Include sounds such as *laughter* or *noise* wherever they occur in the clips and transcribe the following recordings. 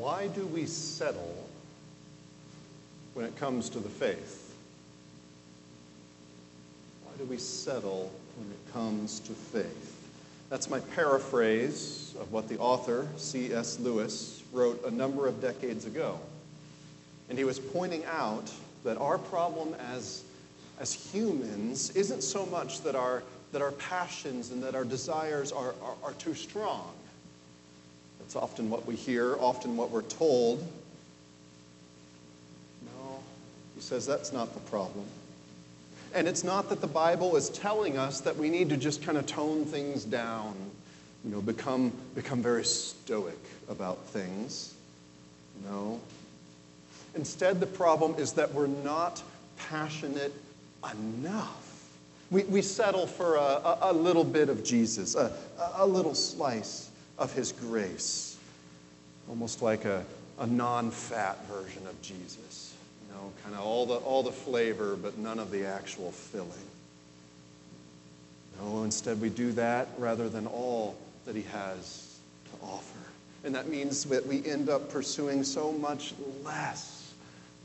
why do we settle when it comes to the faith? Why do we settle when it comes to faith? That's my paraphrase of what the author, C.S. Lewis, wrote a number of decades ago. And he was pointing out that our problem as, as humans isn't so much that our, that our passions and that our desires are, are, are too strong. That's often what we hear, often what we're told. No, he says that's not the problem. And it's not that the Bible is telling us that we need to just kind of tone things down, you know, become, become very stoic about things. No. Instead, the problem is that we're not passionate enough. We, we settle for a, a, a little bit of Jesus, a, a little slice of his grace, almost like a, a non fat version of Jesus You know, kind of all the, all the flavor, but none of the actual filling. No, instead we do that rather than all that he has to offer. And that means that we end up pursuing so much less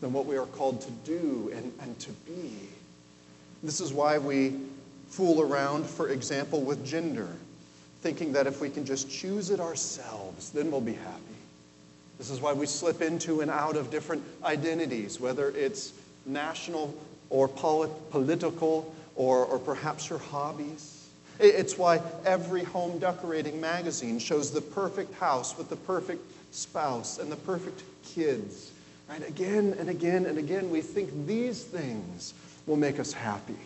than what we are called to do and, and to be. This is why we fool around, for example, with gender, thinking that if we can just choose it ourselves, then we'll be happy. This is why we slip into and out of different identities, whether it's national or polit- political or, or perhaps your hobbies. It's why every home decorating magazine shows the perfect house with the perfect spouse and the perfect kids. Right? Again and again and again, we think these things will make us happy.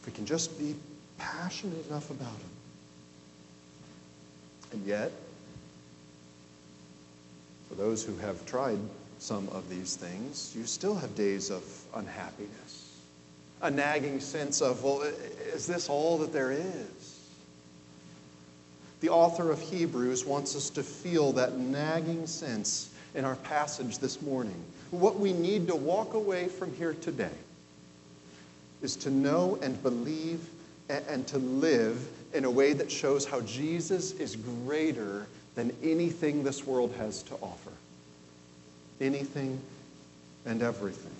If we can just be passionate enough about them. And yet, for those who have tried some of these things, you still have days of unhappiness, a nagging sense of, well, is this all that there is? The author of Hebrews wants us to feel that nagging sense in our passage this morning. What we need to walk away from here today is to know and believe and to live in a way that shows how Jesus is greater than anything this world has to offer. Anything and everything.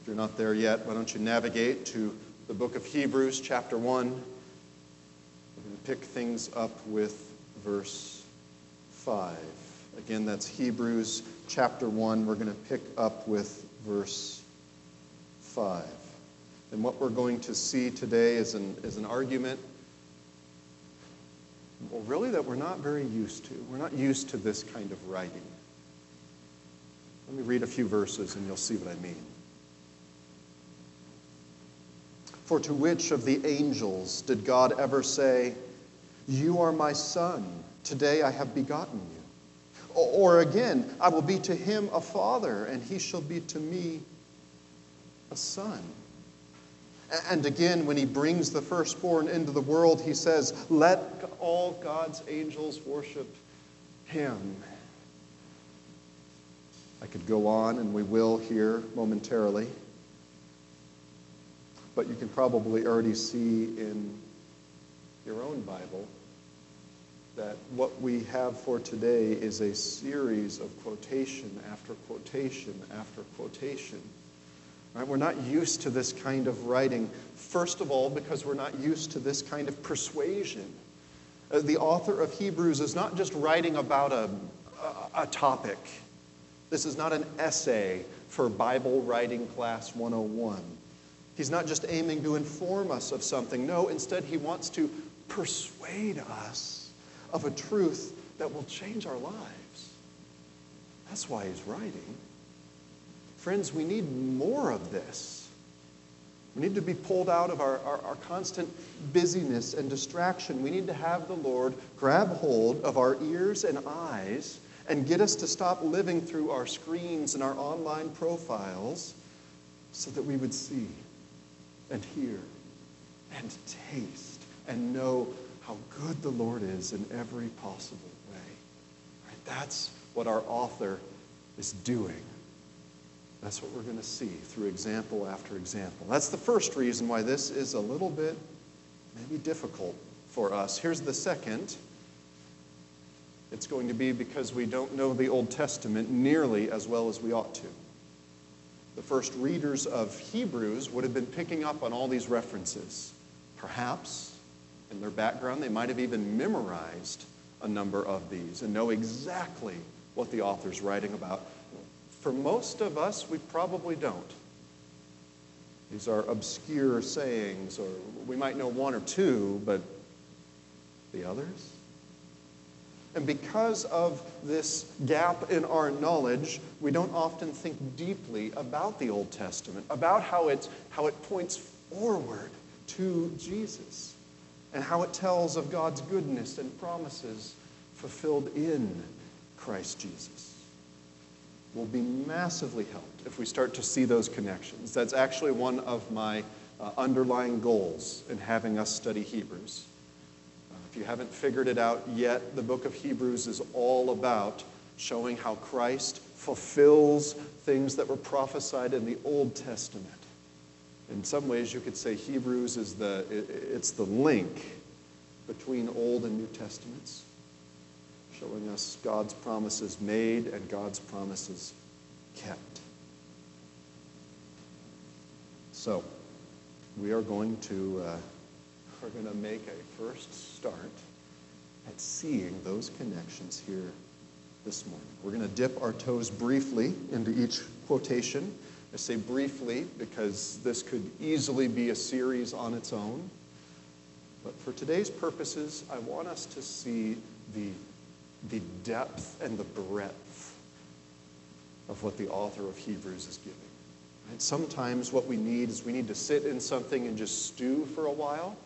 If you're not there yet, why don't you navigate to the book of Hebrews, chapter 1. We're going to pick things up with verse 5. Again, that's Hebrews chapter 1. We're going to pick up with verse 5. And what we're going to see today is an, is an argument well, really, that we're not very used to. We're not used to this kind of writing. Let me read a few verses and you'll see what I mean. For to which of the angels did God ever say, You are my son, today I have begotten you? Or again, I will be to him a father, and he shall be to me a son. And again, when he brings the firstborn into the world, he says, Let all God's angels worship him. I could go on, and we will here momentarily. But you can probably already see in your own Bible that what we have for today is a series of quotation after quotation after quotation Right? We're not used to this kind of writing, first of all, because we're not used to this kind of persuasion. Uh, the author of Hebrews is not just writing about a, a, a topic, this is not an essay for Bible Writing Class 101. He's not just aiming to inform us of something. No, instead, he wants to persuade us of a truth that will change our lives. That's why he's writing. Friends, we need more of this. We need to be pulled out of our, our, our, constant busyness and distraction. We need to have the Lord grab hold of our ears and eyes and get us to stop living through our screens and our online profiles so that we would see and hear and taste and know how good the Lord is in every possible way. Right? That's what our author is doing. That's what we're going to see through example after example. That's the first reason why this is a little bit maybe difficult for us. Here's the second it's going to be because we don't know the Old Testament nearly as well as we ought to. The first readers of Hebrews would have been picking up on all these references. Perhaps, in their background, they might have even memorized a number of these and know exactly what the author's writing about. For most of us, we probably don't. These are obscure sayings, or we might know one or two, but the others? And because of this gap in our knowledge, we don't often think deeply about the Old Testament, about how it, how it points forward to Jesus, and how it tells of God's goodness and promises fulfilled in Christ Jesus. We'll be massively helped if we start to see those connections. That's actually one of my uh, underlying goals in having us study Hebrews if you haven't figured it out yet, the book of Hebrews is all about showing how Christ fulfills things that were prophesied in the Old Testament. In some ways, you could say Hebrews is the, it's the link between Old and New Testaments, showing us God's promises made and God's promises kept. So, we are going to. Uh, are going to make a first start at seeing those connections here this morning. We're going to dip our toes briefly into each quotation. I say briefly because this could easily be a series on its own. But for today's purposes, I want us to see the, the depth and the breadth of what the author of Hebrews is giving. Right? Sometimes what we need is we need to sit in something and just stew for a while.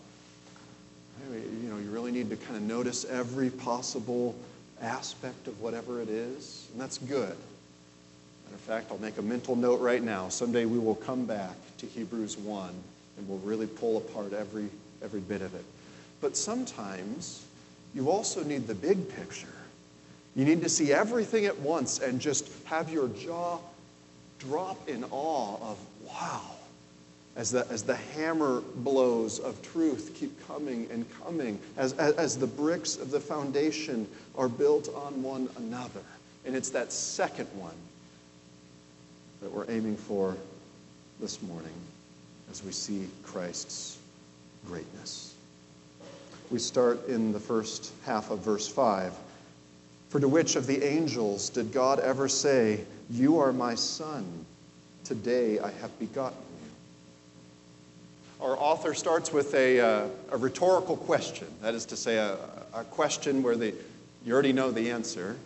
You know, you really need to kind of notice every possible aspect of whatever it is, and that's good. Matter of fact, I'll make a mental note right now. Someday we will come back to Hebrews 1 and we'll really pull apart every, every bit of it. But sometimes you also need the big picture. You need to see everything at once and just have your jaw drop in awe of, wow, as the, as the hammer blows of truth keep coming and coming, as, as, as the bricks of the foundation are built on one another. And it's that second one that we're aiming for this morning as we see Christ's greatness. We start in the first half of verse 5. For to which of the angels did God ever say, You are my son, today I have begotten? you? Our author starts with a, uh, a rhetorical question. That is to say, a, a question where the, you already know the answer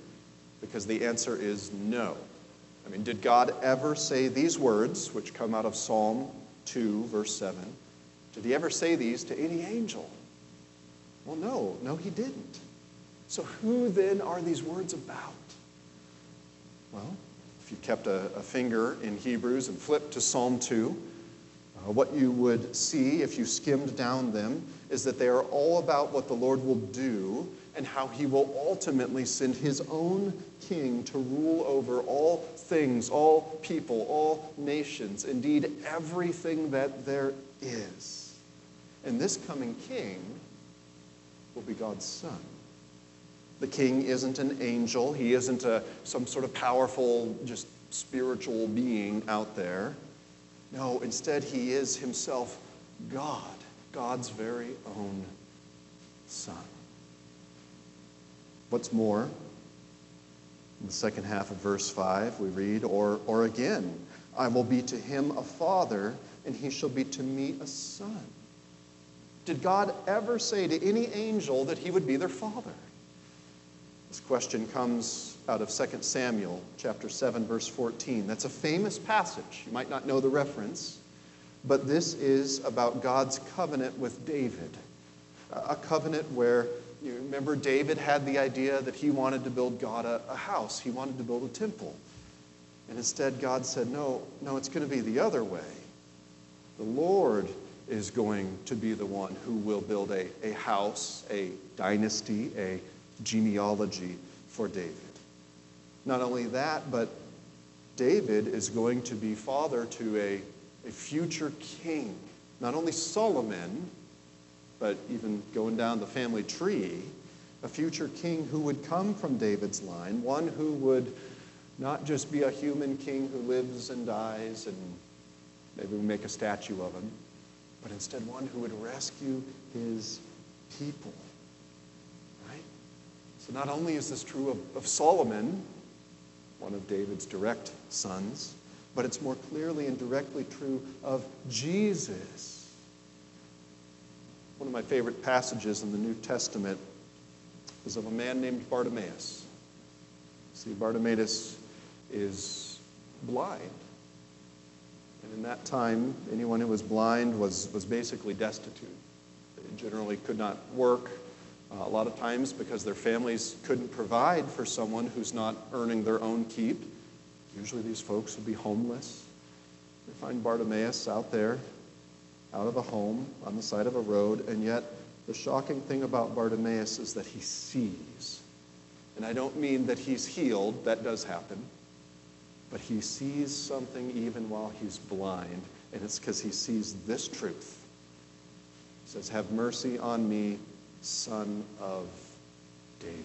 because the answer is no. I mean, did God ever say these words, which come out of Psalm 2, verse 7? Did he ever say these to any angel? Well, no, no, he didn't. So, who then are these words about? Well, if you kept a, a finger in Hebrews and flipped to Psalm 2, uh, what you would see if you skimmed down them is that they are all about what the Lord will do and how he will ultimately send his own king to rule over all things, all people, all nations, indeed, everything that there is. And this coming king will be God's son. The king isn't an angel, he isn't a, some sort of powerful, just spiritual being out there. No, instead, he is himself God, God's very own Son. What's more, in the second half of verse 5, we read, or, or again, I will be to him a father, and he shall be to me a son. Did God ever say to any angel that he would be their father? This question comes out of 2 Samuel chapter 7 verse 14. That's a famous passage. You might not know the reference, but this is about God's covenant with David. A covenant where you remember David had the idea that he wanted to build God a, a house. He wanted to build a temple. And instead God said, "No, no, it's going to be the other way. The Lord is going to be the one who will build a, a house, a dynasty, a genealogy for David. Not only that, but David is going to be father to a, a future king. Not only Solomon, but even going down the family tree, a future king who would come from David's line, one who would not just be a human king who lives and dies and maybe we make a statue of him, but instead one who would rescue his people. So not only is this true of, of Solomon, one of David's direct sons, but it's more clearly and directly true of Jesus. One of my favorite passages in the New Testament is of a man named Bartimaeus. See, Bartimaeus is blind. And in that time, anyone who was blind was, was basically destitute. They generally could not work uh, a lot of times because their families couldn't provide for someone who's not earning their own keep. Usually these folks would be homeless. They find Bartimaeus out there, out of a home, on the side of a road, and yet the shocking thing about Bartimaeus is that he sees. And I don't mean that he's healed, that does happen but he sees something even while he's blind, and it's because he sees this truth. He says, Have mercy on me, son of David.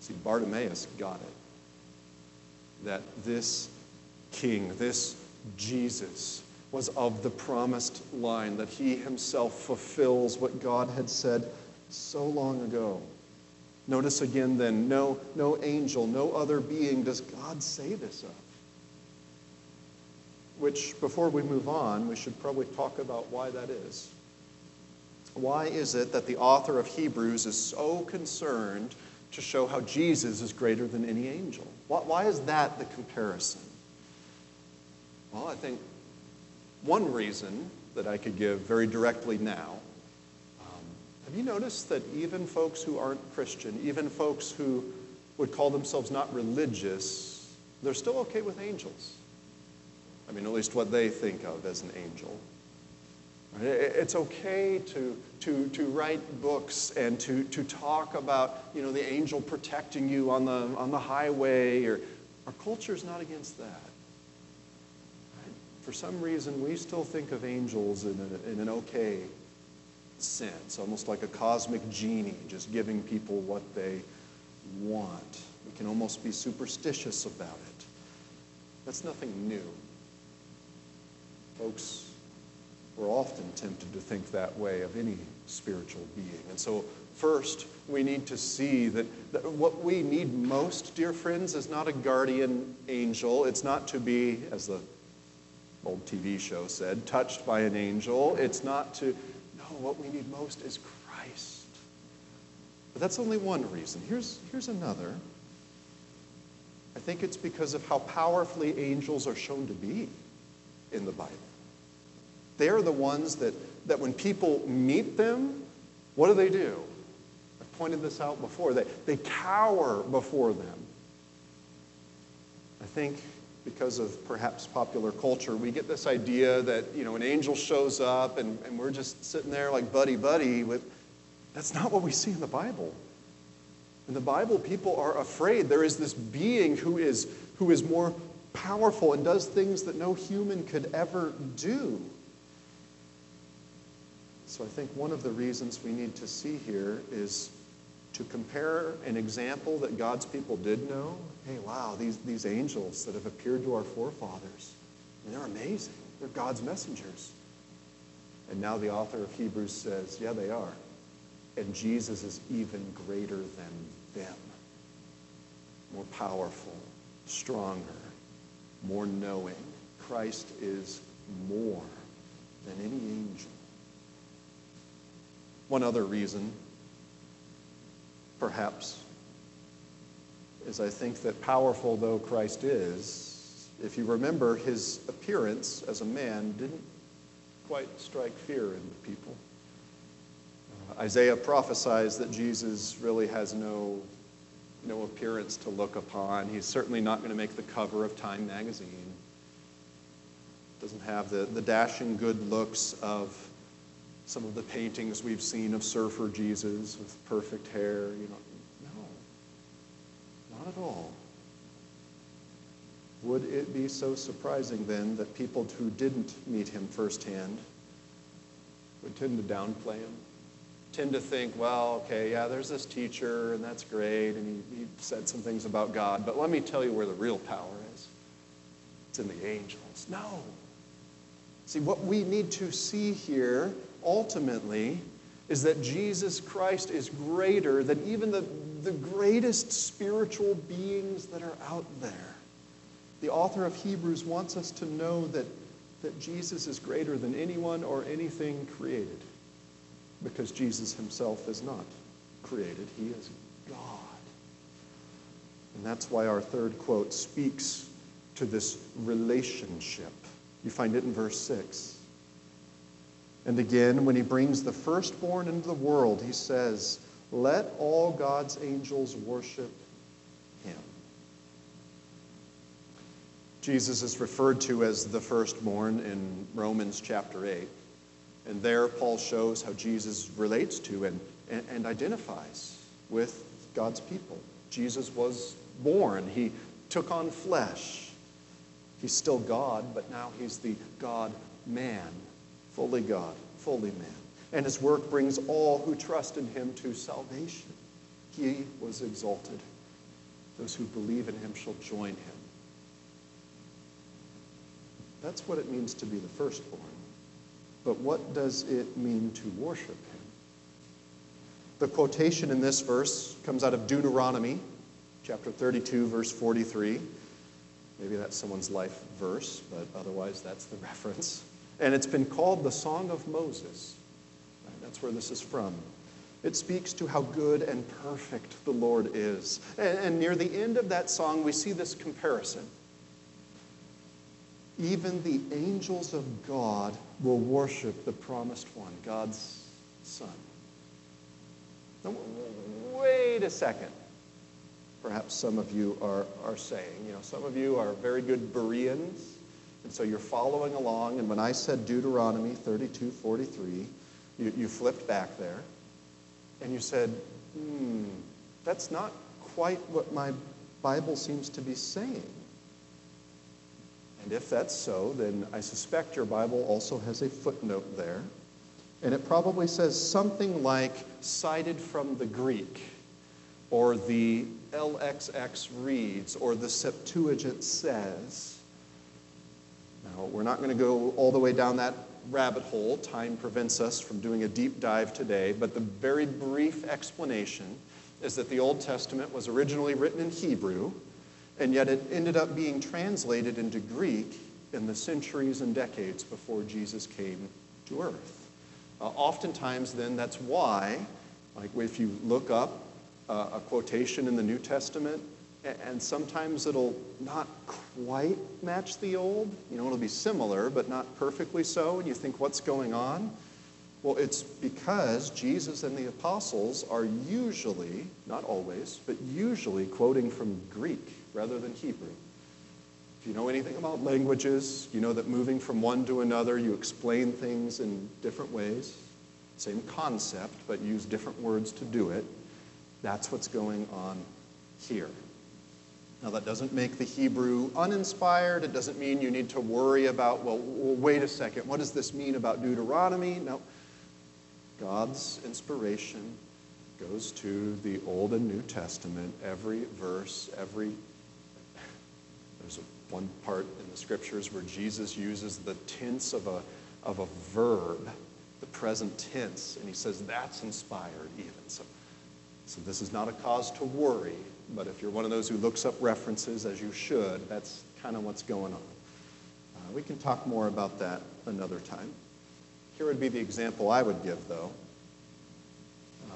See, Bartimaeus got it. That this king, this Jesus, was of the promised line, that he himself fulfills what God had said so long ago. Notice again then, no, no angel, no other being does God say this of. Which, before we move on, we should probably talk about why that is. Why is it that the author of Hebrews is so concerned to show how Jesus is greater than any angel? Why is that the comparison? Well, I think one reason that I could give very directly now um, have you noticed that even folks who aren't Christian, even folks who would call themselves not religious, they're still okay with angels? I mean, at least what they think of as an angel. It's okay to, to, to write books and to, to talk about, you know, the angel protecting you on the, on the highway. Or, our is not against that. For some reason, we still think of angels in, a, in an okay sense, almost like a cosmic genie, just giving people what they want. We can almost be superstitious about it. That's nothing new. Folks, we're often tempted to think that way of any spiritual being. And so, first, we need to see that, that, what we need most, dear friends, is not a guardian angel. It's not to be, as the old TV show said, touched by an angel. It's not to no, what we need most is Christ. But that's only one reason. Here's, here's another. I think it's because of how powerfully angels are shown to be in the Bible. They are the ones that, that when people meet them, what do they do? I've pointed this out before. They, they cower before them. I think because of perhaps popular culture, we get this idea that, you know, an angel shows up and, and we're just sitting there like buddy buddy with that's not what we see in the Bible. In the Bible, people are afraid. There is this being who is, who is more powerful and does things that no human could ever do. So I think one of the reasons we need to see here is to compare an example that God's people did know. Hey, wow, these, these angels that have appeared to our forefathers, they're amazing. They're God's messengers. And now the author of Hebrews says, yeah, they are. And Jesus is even greater than them. More powerful, stronger, more knowing. Christ is more than any angel. One other reason perhaps, is I think that powerful though Christ is, if you remember, his appearance as a man didn't quite strike fear in the people. Uh, Isaiah prophesies that Jesus really has no, no appearance to look upon. He's certainly not going to make the cover of Time magazine. Doesn't have the, the dashing good looks of some of the paintings we've seen of surfer Jesus with perfect hair, you know. No, not at all. Would it be so surprising then that people who didn't meet him firsthand would tend to downplay him? tend to think, well, okay, yeah, there's this teacher, and that's great, and he, he said some things about God, but let me tell you where the real power is. It's in the angels. No. See, what we need to see here ultimately is that Jesus Christ is greater than even the, the greatest spiritual beings that are out there. The author of Hebrews wants us to know that, that Jesus is greater than anyone or anything created because Jesus himself is not created, he is God. And that's why our third quote speaks to this relationship. You find it in verse 6. And again, when he brings the firstborn into the world, he says, Let all God's angels worship him. Jesus is referred to as the firstborn in Romans chapter 8. And there, Paul shows how Jesus relates to and, and, and identifies with God's people. Jesus was born, he took on flesh. He's still God, but now he's the God man, fully God, fully man. And his work brings all who trust in him to salvation. He was exalted. Those who believe in him shall join him. That's what it means to be the firstborn. But what does it mean to worship him? The quotation in this verse comes out of Deuteronomy, chapter 32, verse 43. Maybe that's someone's life verse, but otherwise that's the *laughs* reference. And it's been called the Song of Moses. That's where this is from. It speaks to how good and perfect the Lord is. And, and near the end of that song, we see this comparison even the angels of God will worship the promised one, God's Son. Now, wait a second. Perhaps some of you are, are saying, you know, some of you are very good Bereans, and so you're following along. And when I said Deuteronomy 32 43, you, you flipped back there and you said, hmm, that's not quite what my Bible seems to be saying. And if that's so, then I suspect your Bible also has a footnote there. And it probably says something like cited from the Greek, or the LXX reads, or the Septuagint says. Now, we're not going to go all the way down that rabbit hole. Time prevents us from doing a deep dive today. But the very brief explanation is that the Old Testament was originally written in Hebrew and yet it ended up being translated into Greek in the centuries and decades before Jesus came to earth. Uh, oftentimes, then, that's why, like if you look up uh, a quotation in the New Testament, and sometimes it'll not quite match the old. You know, it'll be similar, but not perfectly so. And you think, what's going on? Well, it's because Jesus and the apostles are usually, not always, but usually quoting from Greek rather than Hebrew. If you know anything about languages, you know that moving from one to another, you explain things in different ways. Same concept, but use different words to do it. That's what's going on here. Now, that doesn't make the Hebrew uninspired. It doesn't mean you need to worry about, well, well wait a second, what does this mean about Deuteronomy? No. God's inspiration goes to the Old and New Testament, every verse, every. There's a, one part in the scriptures where Jesus uses the tense of a, of a verb, the present tense, and he says that's inspired even. So, so this is not a cause to worry, but if you're one of those who looks up references, as you should, that's kind of what's going on. Uh, we can talk more about that another time. Here would be the example I would give, though.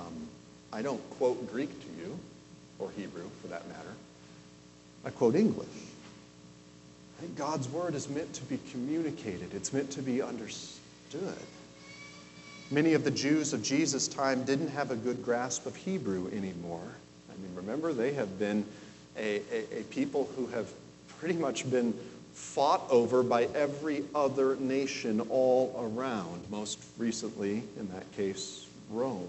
Um, I don't quote Greek to you, or Hebrew for that matter. I quote English. I think God's word is meant to be communicated, it's meant to be understood. Many of the Jews of Jesus' time didn't have a good grasp of Hebrew anymore. I mean, remember, they have been a, a, a people who have pretty much been fought over by every other nation all around, most recently, in that case, Rome.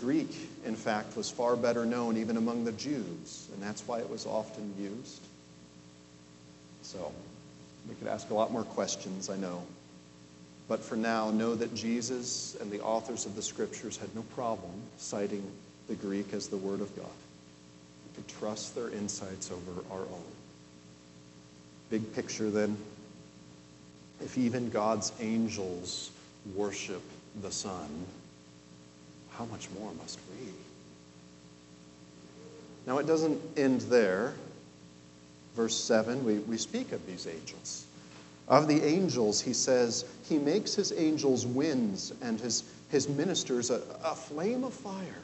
Greek, in fact, was far better known even among the Jews, and that's why it was often used. So, we could ask a lot more questions, I know. But for now, know that Jesus and the authors of the scriptures had no problem citing the Greek as the Word of God. Could trust their insights over our own. Big picture then, if even God's angels worship the Son, how much more must we? Now, it doesn't end there. Verse 7, we, we speak of these angels. Of the angels, he says, He makes his angels winds and his, his ministers a, a flame of fire.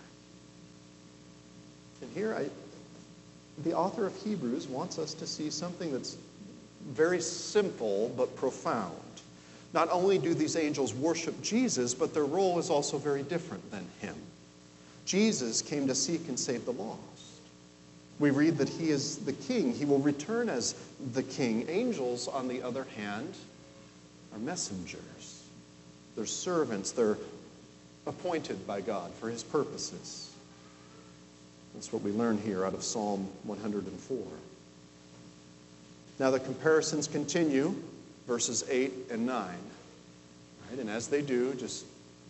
Here, I, the author of Hebrews wants us to see something that's very simple but profound. Not only do these angels worship Jesus, but their role is also very different than him. Jesus came to seek and save the lost. We read that he is the king. He will return as the king. Angels, on the other hand, are messengers. They're servants. They're appointed by God for his purposes. That's what we learn here out of Psalm 104. Now the comparisons continue, verses 8 and 9. Right? And as they do, just,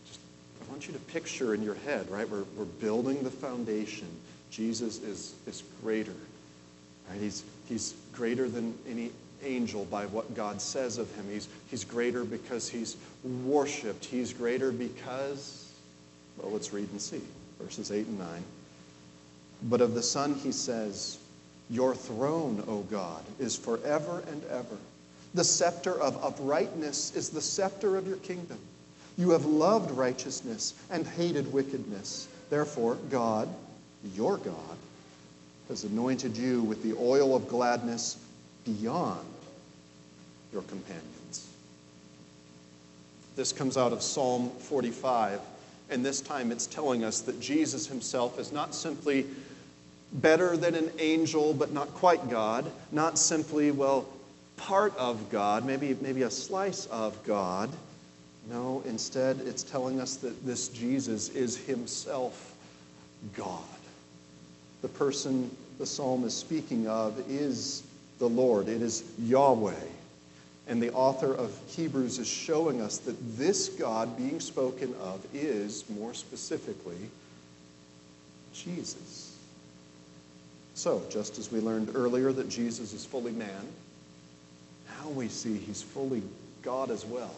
just I want you to picture in your head, right? We're, we're building the foundation. Jesus is, is greater. Right? He's, he's greater than any angel by what God says of him. He's, he's greater because he's worshiped. He's greater because, well, let's read and see. Verses 8 and 9. But of the Son, he says, Your throne, O God, is forever and ever. The scepter of uprightness is the scepter of your kingdom. You have loved righteousness and hated wickedness. Therefore, God, your God, has anointed you with the oil of gladness beyond your companions. This comes out of Psalm 45, and this time it's telling us that Jesus himself is not simply better than an angel, but not quite God, not simply, well, part of God, maybe, maybe a slice of God. No, instead, it's telling us that this Jesus is himself God. The person the psalm is speaking of is the Lord, it is Yahweh. And the author of Hebrews is showing us that this God being spoken of is, more specifically, Jesus. So, just as we learned earlier that Jesus is fully man, now we see he's fully God as well.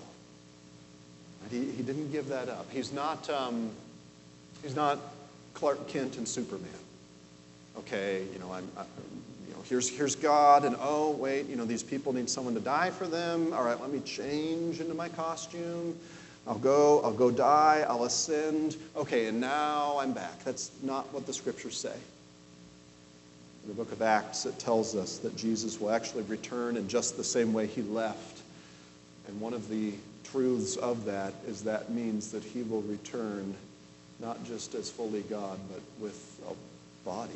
He, he didn't give that up. He's not, um, he's not Clark Kent and Superman. Okay, you know, I'm, I, you know, here's, here's God, and oh, wait, you know, these people need someone to die for them. All right, let me change into my costume. I'll go, I'll go die, I'll ascend. Okay, and now I'm back. That's not what the scriptures say. In the book of Acts, it tells us that Jesus will actually return in just the same way he left. And one of the truths of that is that means that he will return not just as fully God, but with a body,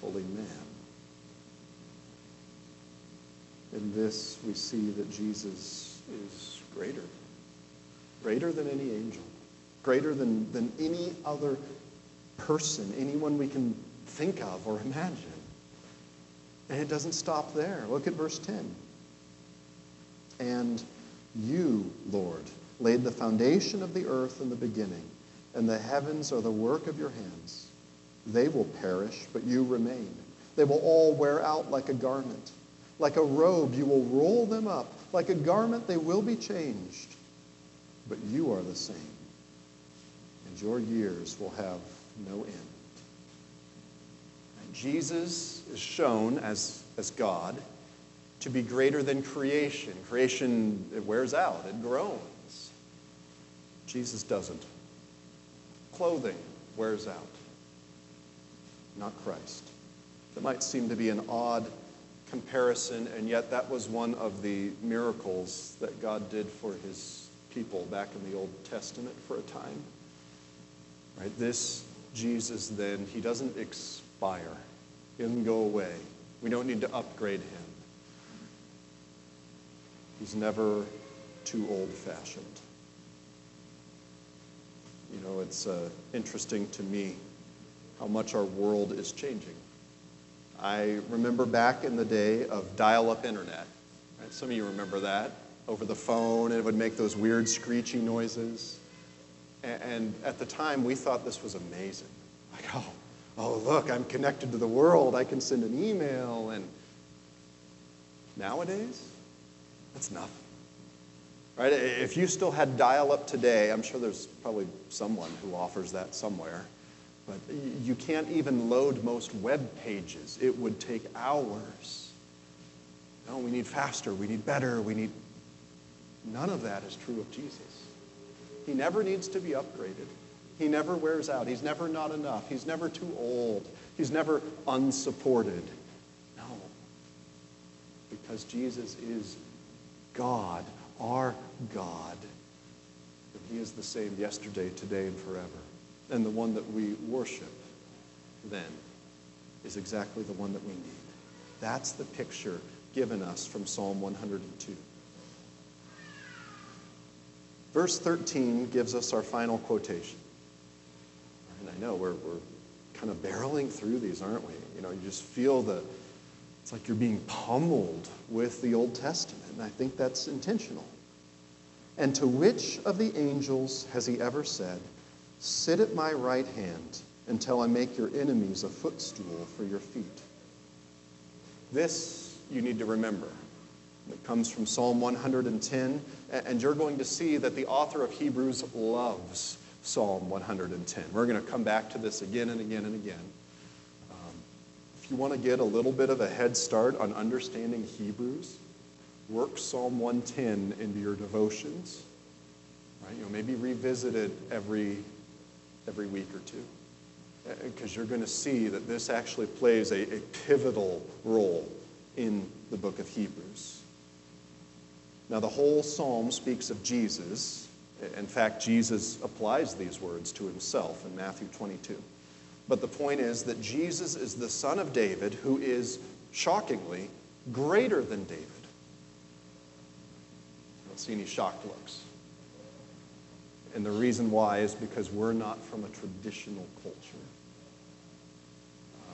fully man. In this, we see that Jesus is greater, greater than any angel, greater than, than any other person, anyone we can think of or imagine. And it doesn't stop there. Look at verse 10. And you, Lord, laid the foundation of the earth in the beginning, and the heavens are the work of your hands. They will perish, but you remain. They will all wear out like a garment. Like a robe, you will roll them up. Like a garment, they will be changed. But you are the same, and your years will have no end. Jesus is shown as, as God to be greater than creation. Creation, it wears out, it groans. Jesus doesn't. Clothing wears out, not Christ. That might seem to be an odd comparison, and yet that was one of the miracles that God did for his people back in the Old Testament for a time. Right? This Jesus, then, he doesn't expire. He doesn't go away. We don't need to upgrade him. He's never too old fashioned. You know, it's uh, interesting to me how much our world is changing. I remember back in the day of dial up internet. Right? Some of you remember that. over the phone, and it would make those weird screechy noises. And at the time, we thought this was amazing. Like, oh, oh, look, I'm connected to the world. I can send an email. And nowadays, that's nothing. Right? If you still had dial up today, I'm sure there's probably someone who offers that somewhere. But you can't even load most web pages. It would take hours. No, we need faster, we need better, we need. None of that is true of Jesus. He never needs to be upgraded. He never wears out. He's never not enough. He's never too old. He's never unsupported. No. Because Jesus is God, our God. And He is the same yesterday, today, and forever. And the one that we worship then is exactly the one that we need. That's the picture given us from Psalm 102. Verse 13 gives us our final quotation. And I know we're, we're kind of barreling through these, aren't we? You know, you just feel the, it's like you're being pummeled with the Old Testament. And I think that's intentional. And to which of the angels has he ever said, Sit at my right hand until I make your enemies a footstool for your feet? This you need to remember. It comes from Psalm 110, and you're going to see that the author of Hebrews loves Psalm 110. We're going to come back to this again and again and again. Um, if you want to get a little bit of a head start on understanding Hebrews, work Psalm 110 into your devotions. Right? You know, maybe revisit it every, every week or two because you're going to see that this actually plays a, a pivotal role in the book of Hebrews. Now, the whole psalm speaks of Jesus. In fact, Jesus applies these words to himself in Matthew 22. But the point is that Jesus is the son of David who is, shockingly, greater than David. I don't see any shocked looks. And the reason why is because we're not from a traditional culture.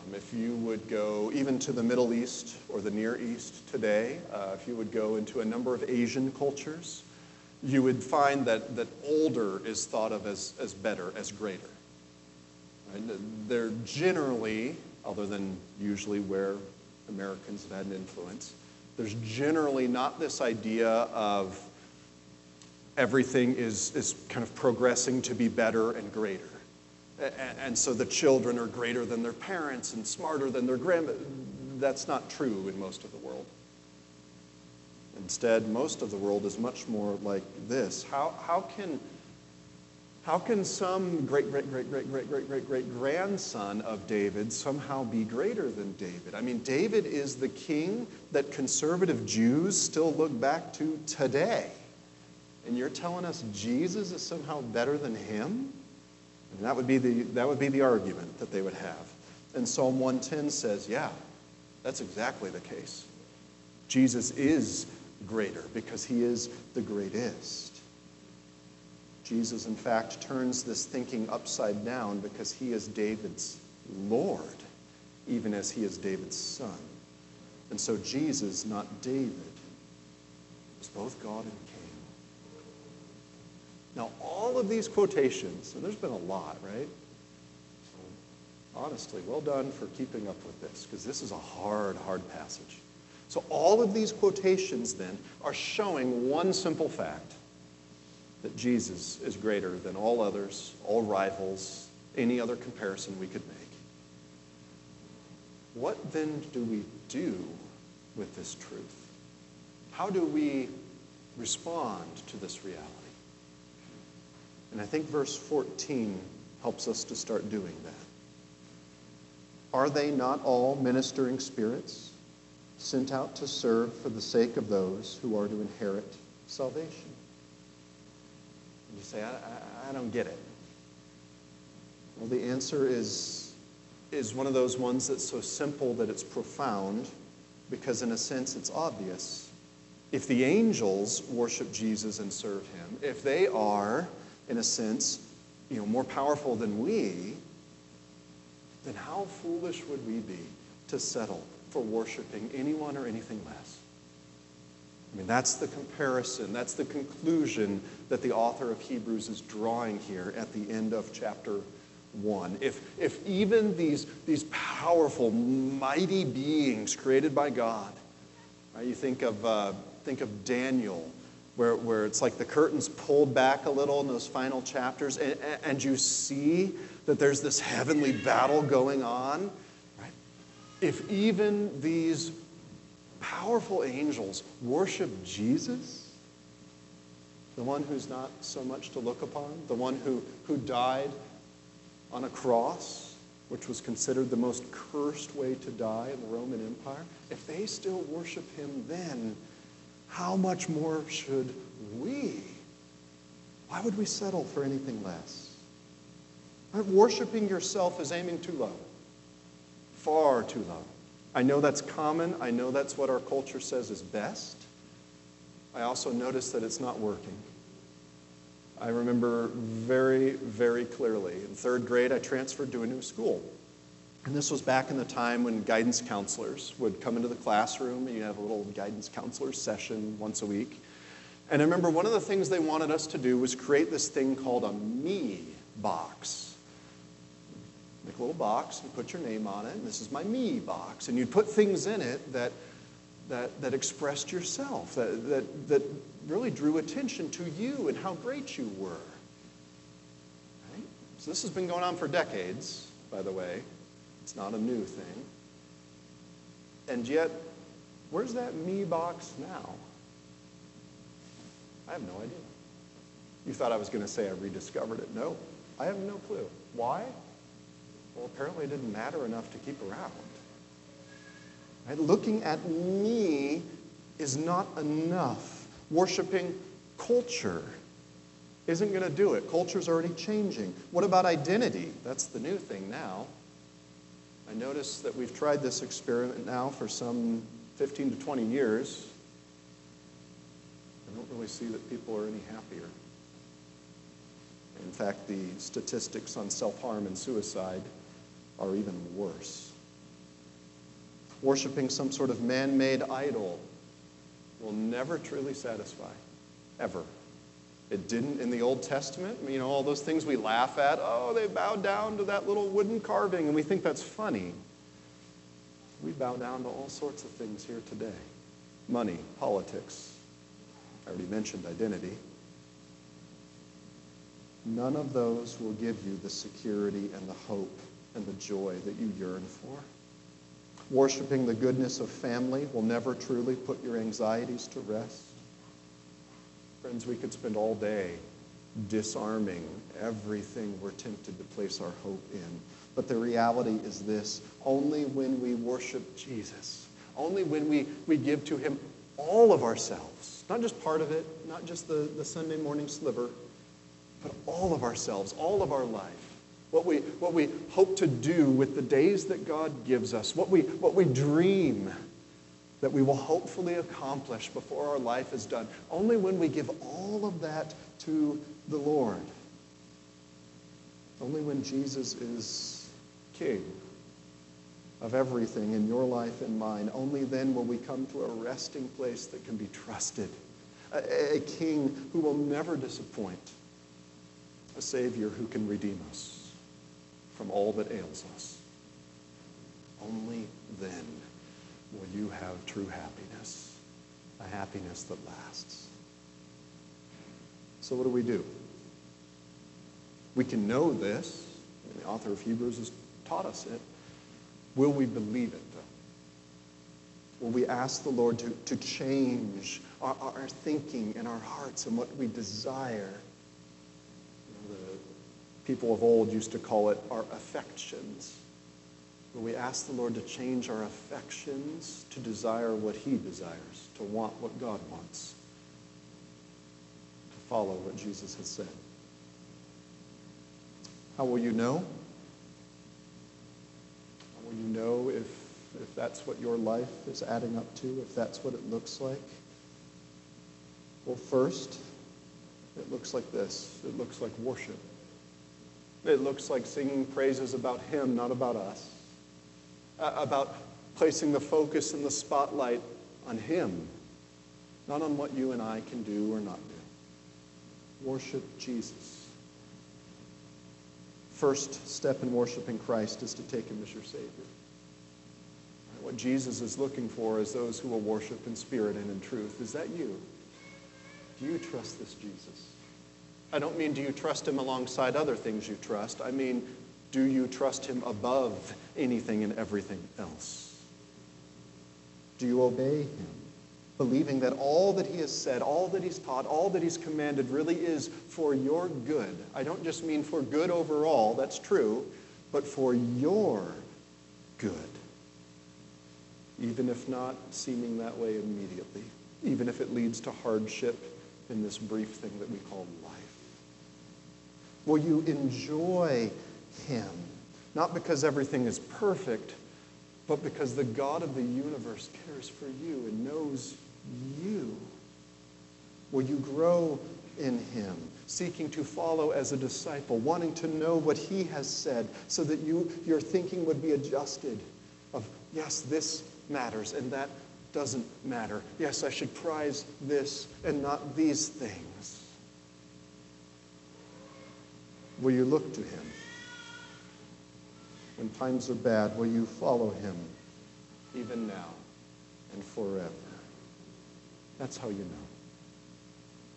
Um, if you would go even to the Middle East or the Near East today, uh, if you would go into a number of Asian cultures, you would find that, that older is thought of as, as better, as greater. Right? They're generally, other than usually where Americans have had an influence, there's generally not this idea of everything is, is kind of progressing to be better and greater. And so the children are greater than their parents and smarter than their grandparents. That's not true in most of the world. Instead, most of the world is much more like this. How, how, can, how can some great, great, great, great, great, great, great, great grandson of David somehow be greater than David? I mean, David is the king that conservative Jews still look back to today. And you're telling us Jesus is somehow better than him? That would be the, that would be the argument that they would have. And Psalm 110 says, yeah, that's exactly the case. Jesus is greater because he is the greatest. Jesus, in fact, turns this thinking upside down because he is David's Lord, even as he is David's son. And so Jesus, not David, is both God and king. now, all of these quotations, and there's been a lot, right? Honestly, well done for keeping up with this, because this is a hard, hard passage. So, all of these quotations then are showing one simple fact that Jesus is greater than all others, all rivals, any other comparison we could make. What then do we do with this truth? How do we respond to this reality? And I think verse 14 helps us to start doing that. Are they not all ministering spirits sent out to serve for the sake of those who are to inherit salvation? And you say, I, I, I don't get it. Well, the answer is, is one of those ones that's so simple that it's profound because, in a sense, it's obvious. If the angels worship Jesus and serve him, if they are in a sense, you know, more powerful than we, then how foolish would we be to settle for worshiping anyone or anything less? I mean, that's the comparison, that's the conclusion that the author of Hebrews is drawing here at the end of chapter 1. If, if even these, these powerful, mighty beings created by God, right, you think of, uh, think of Daniel, where, where it's like the curtains pulled back a little in those final chapters, and, and you see that there's this heavenly battle going on. If even these powerful angels worship Jesus, the one who's not so much to look upon, the one who, who died on a cross, which was considered the most cursed way to die in the Roman Empire, if they still worship him then, how much more should we? Why would we settle for anything less? Worshipping yourself is aiming too low, far too low. I know that's common. I know that's what our culture says is best. I also notice that it's not working. I remember very, very clearly. In third grade, I transferred to a new school. And this was back in the time when guidance counselors would come into the classroom and you have a little guidance counselor session once a week. And I remember one of the things they wanted us to do was create this thing called a me box. Make a little box and put your name on it, and this is my me box. And you'd put things in it that, that, that expressed yourself, that, that, that really drew attention to you and how great you were. Right? So this has been going on for decades, by the way. It's not a new thing. And yet, where's that me box now? I have no idea. You thought I was going to say I rediscovered it. No, I have no clue. Why? Well, apparently it didn't matter enough to keep around. Right? Looking at me is not enough. Worshipping culture isn't going to do it. Culture's already changing. What about identity? That's the new thing now. I notice that we've tried this experiment now for some 15 to 20 years. I don't really see that people are any happier. In fact, the statistics on self harm and suicide are even worse. Worshipping some sort of man made idol will never truly satisfy, ever. It didn't in the Old Testament. You know, all those things we laugh at. Oh, they bowed down to that little wooden carving, and we think that's funny. We bow down to all sorts of things here today money, politics. I already mentioned identity. None of those will give you the security and the hope and the joy that you yearn for. Worshipping the goodness of family will never truly put your anxieties to rest. Friends, we could spend all day disarming everything we're tempted to place our hope in. But the reality is this only when we worship Jesus, only when we, we give to Him all of ourselves, not just part of it, not just the, the Sunday morning sliver, but all of ourselves, all of our life what we, what we hope to do with the days that God gives us, what we, what we dream that we will hopefully accomplish before our life is done. Only when we give all of that to the Lord. Only when Jesus is King of everything in your life and mine, only then will we come to a resting place that can be trusted. A, a King who will never disappoint. A Savior who can redeem us from all that ails us. Only then will you have true happiness, a happiness that lasts. So, what do we do? We can know this, the author of Hebrews has taught us it. Will we believe it, though? Will we ask the Lord to, to change our, our thinking and our hearts and what we desire? People of old used to call it our affections. But we ask the Lord to change our affections to desire what He desires, to want what God wants, to follow what Jesus has said. How will you know? How will you know if, if that's what your life is adding up to, if that's what it looks like? Well, first, it looks like this it looks like worship. It looks like singing praises about Him, not about us. Uh, about placing the focus and the spotlight on Him not on what you and I can do or not do. Worship Jesus. First step in worshiping Christ is to take him as your Savior. What Jesus is looking for is those who will worship in spirit and in truth. Is that you? Do you trust this Jesus? I don't mean do you trust him alongside other things you trust. I mean, do you trust him above anything and everything else? Do you obey him, believing that all that he has said, all that he's taught, all that he's commanded really is for your good? I don't just mean for good overall, that's true, but for your good. Even if not seeming that way immediately, even if it leads to hardship in this brief thing that we call life. Will you enjoy him? Not because everything is perfect, but because the God of the universe cares for you and knows you. Will you grow in him, seeking to follow as a disciple, wanting to know what he has said so that you, your thinking would be adjusted of, yes, this matters and that doesn't matter. Yes, I should prize this and not these things. Will you look to him? When times are bad, will you follow him even now and forever? That's how you know.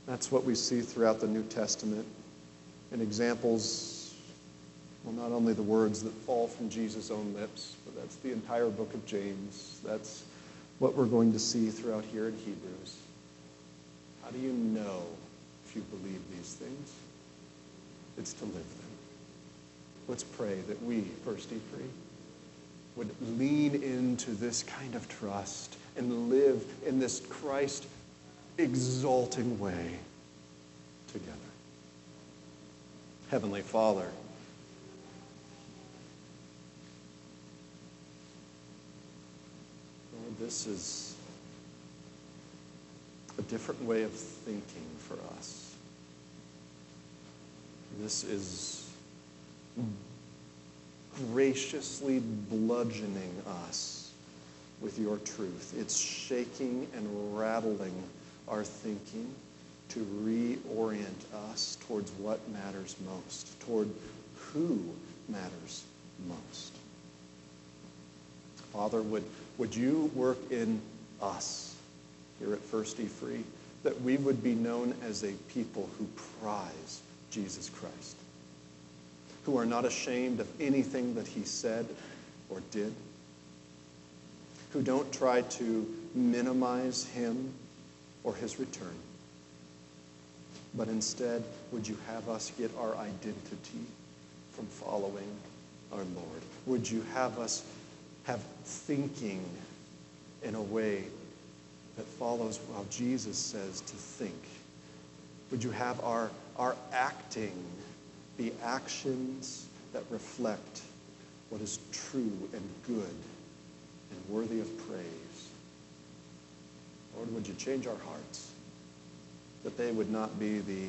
That's what we see throughout the New Testament in examples, well, not only the words that fall from Jesus' own lips, but that's the entire book of James. That's what we're going to see throughout here in Hebrews. How do you know if you believe these things? It's to live them. Let's pray that we, First E Free, would lean into this kind of trust and live in this Christ exalting way together. Heavenly Father, Lord, this is a different way of thinking for us. This is graciously bludgeoning us with your truth. It's shaking and rattling our thinking to reorient us towards what matters most, toward who matters most. Father, would, would you work in us here at First E Free that we would be known as a people who prize Jesus Christ, who are not ashamed of anything that he said or did, who don't try to minimize him or his return, but instead, would you have us get our identity from following our Lord? Would you have us have thinking in a way that follows how Jesus says to think? Would you have our, our acting the actions that reflect what is true and good and worthy of praise? Lord, would you change our hearts? That they would not be the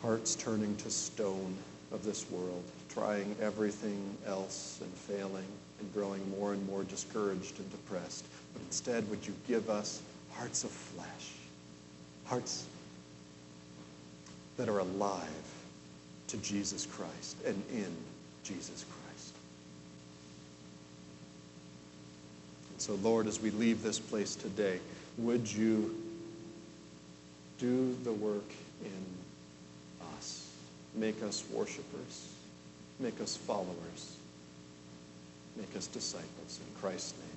hearts turning to stone of this world, trying everything else and failing and growing more and more discouraged and depressed. But instead, would you give us hearts of flesh, hearts that are alive to Jesus Christ and in Jesus Christ. And so, Lord, as we leave this place today, would you do the work in us? Make us worshipers, make us followers, make us disciples. In Christ's name.